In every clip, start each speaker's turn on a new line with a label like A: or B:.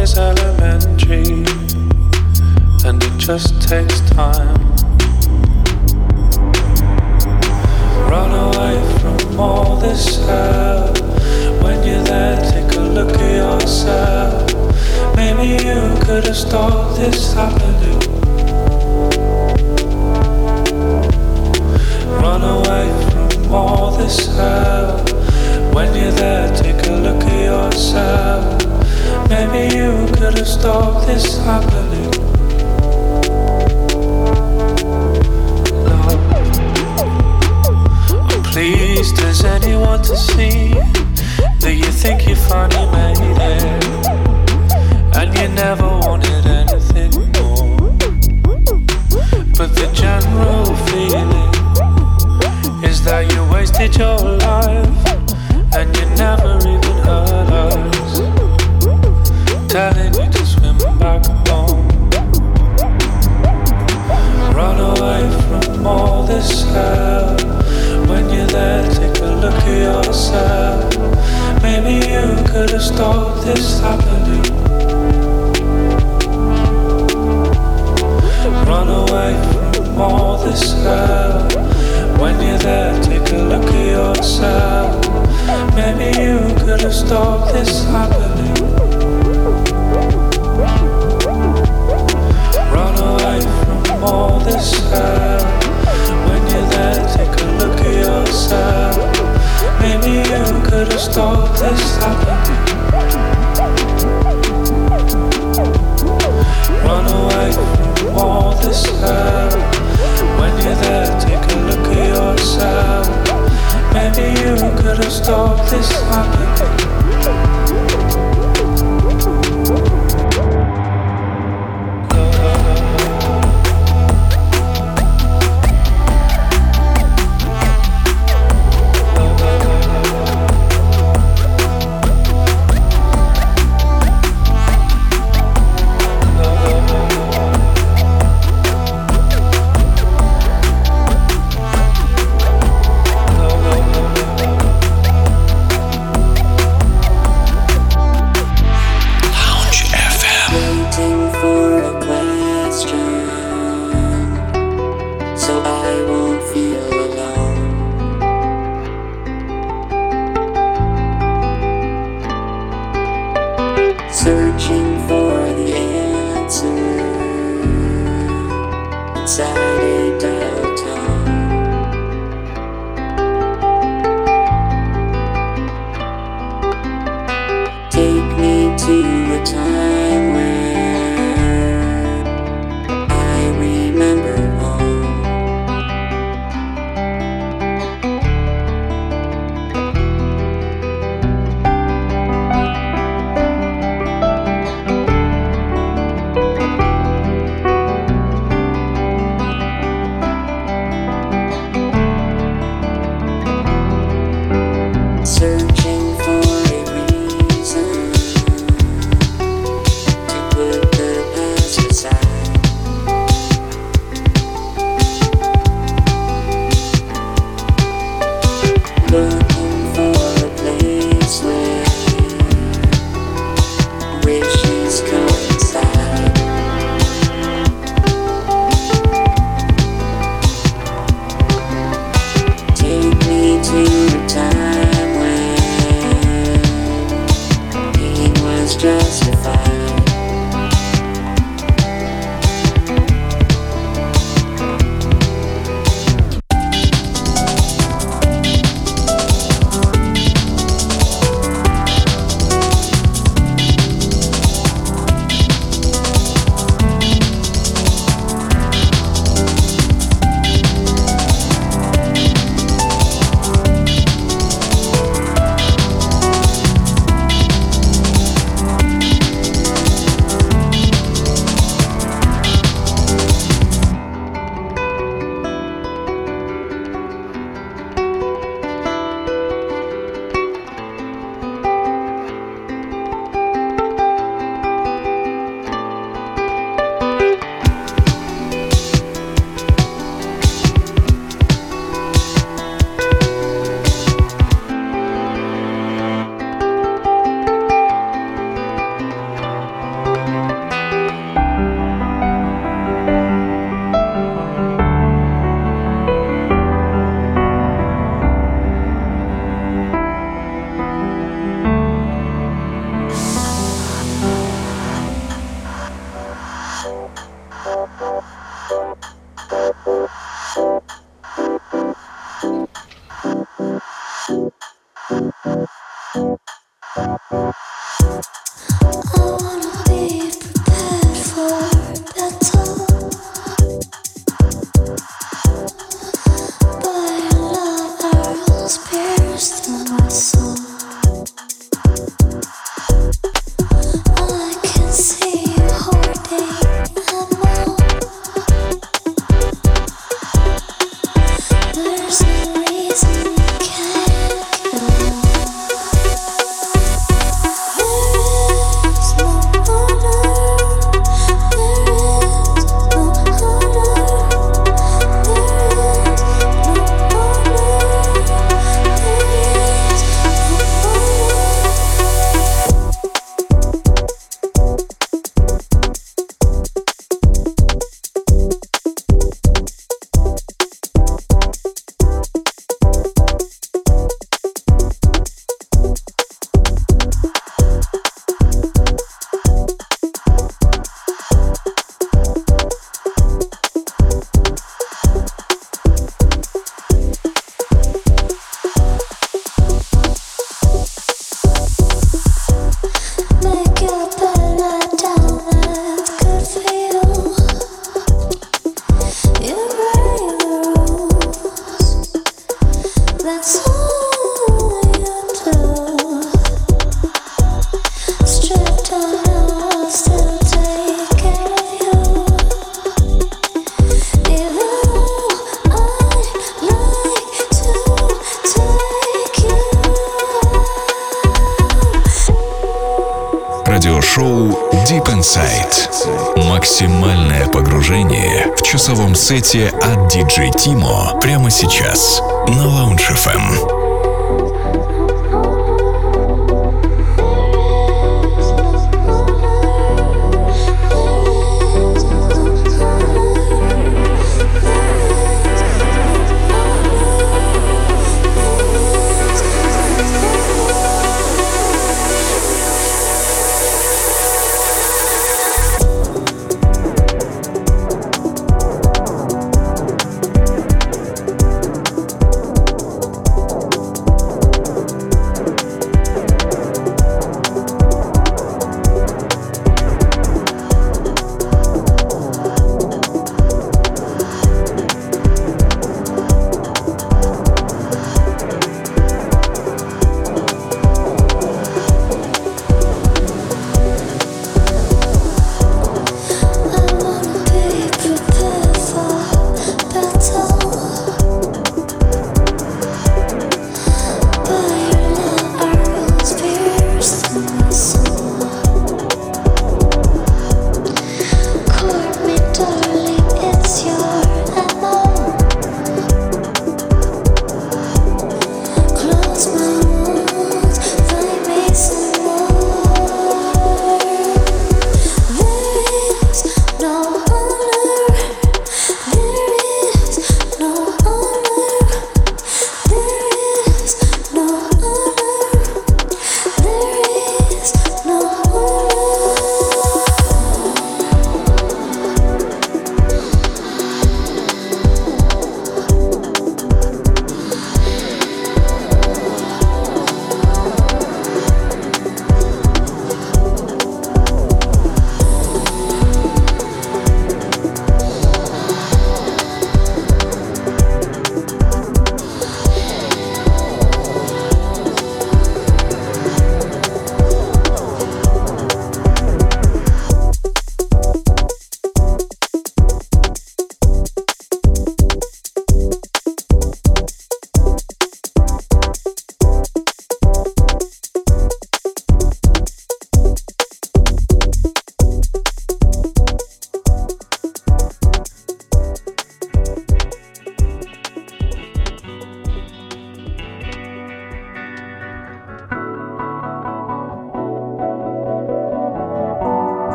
A: is elementary, and it just takes time. Run away from all this hell. When you're there, take a look at yourself. Maybe you could have stopped this happening. Run away from all this hell. When you're there, take a look at yourself. Maybe you could have stopped this happening. No. I'm pleased, as anyone to see that you think you finally made it? And you never wanted anything more. But the general feeling is that you wasted your life and you never even heard us telling you to swim back home. Run away from all this hell. When you're there, take a look at yourself. Maybe you could have stopped this happening. Run away from all this hell. When you're there, take a look at yourself. Maybe you could have stopped this happening. All this. When you're there, take a look at yourself. Maybe you could have stopped this. Run away.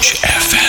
B: Touch FM.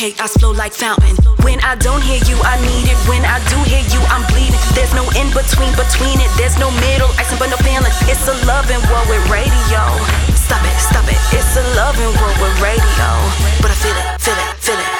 C: Chaos flow like fountain. When I don't hear you, I need it. When I do hear you, I'm bleeding. There's no in between, between it. There's no middle, icing but no feeling. It's a loving world with radio. Stop it, stop it. It's a loving world with radio. But I feel it, feel it, feel it.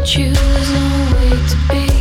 B: need your devotion.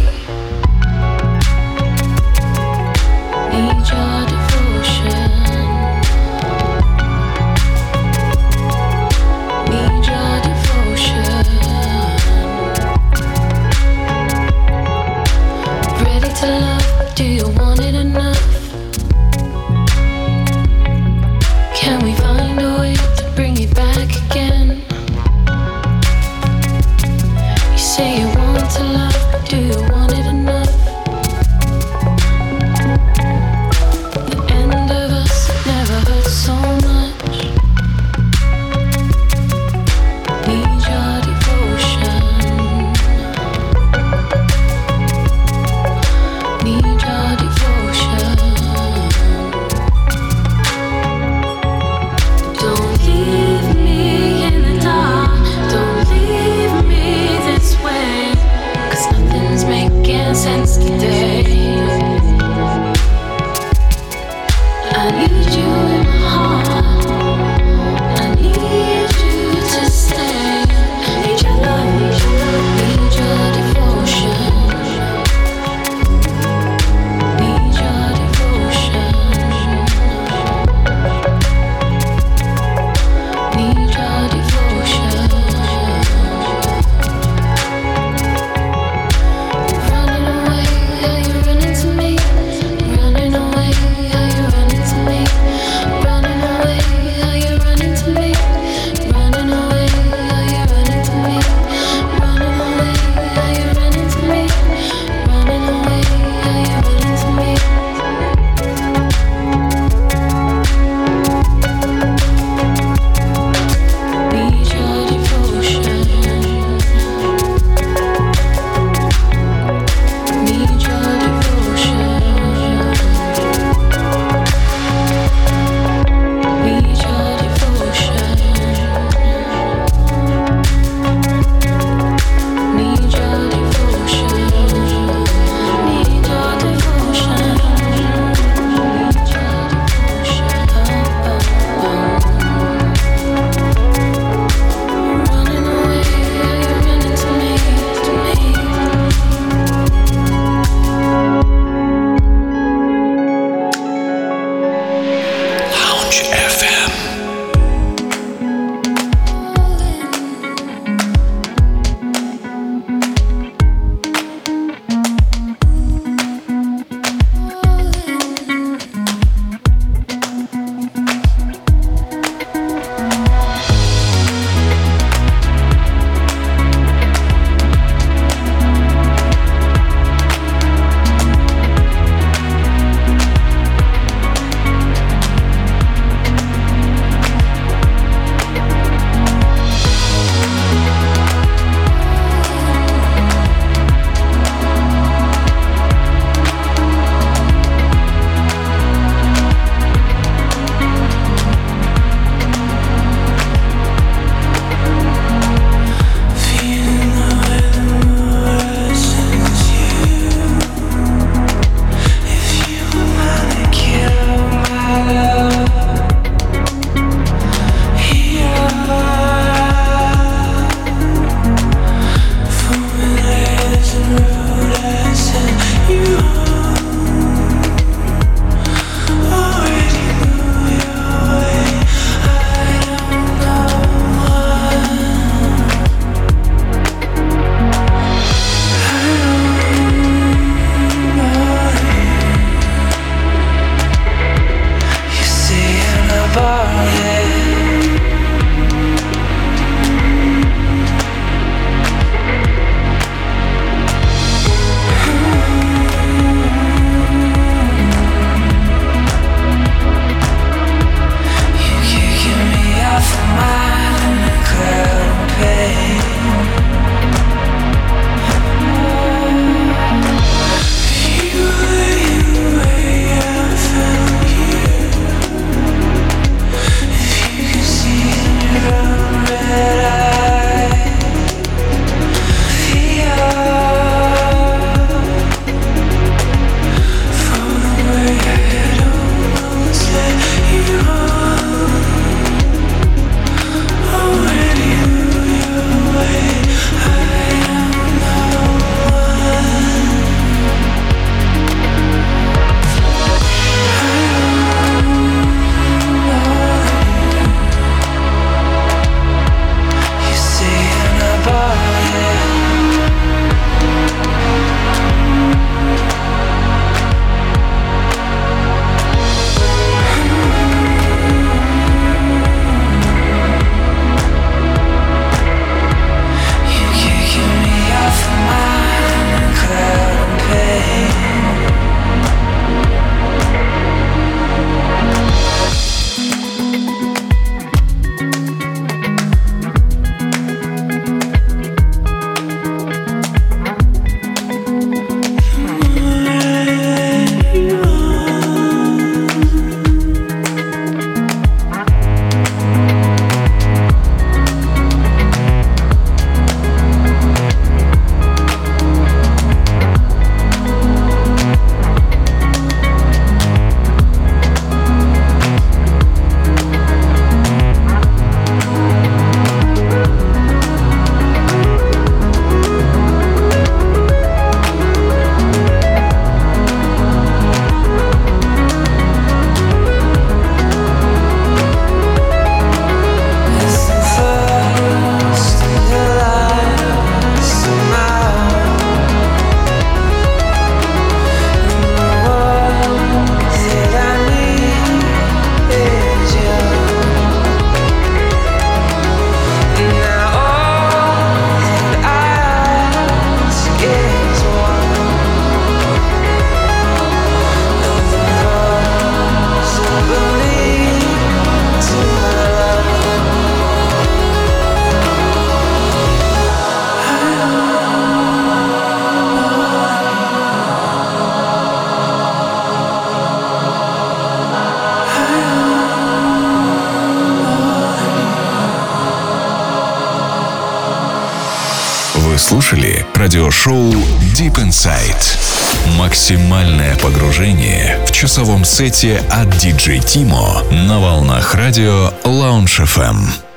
D: Слушали радиошоу Deep Inside. Максимальное погружение в часовом сете от DJ Timo на волнах радио Lounge FM.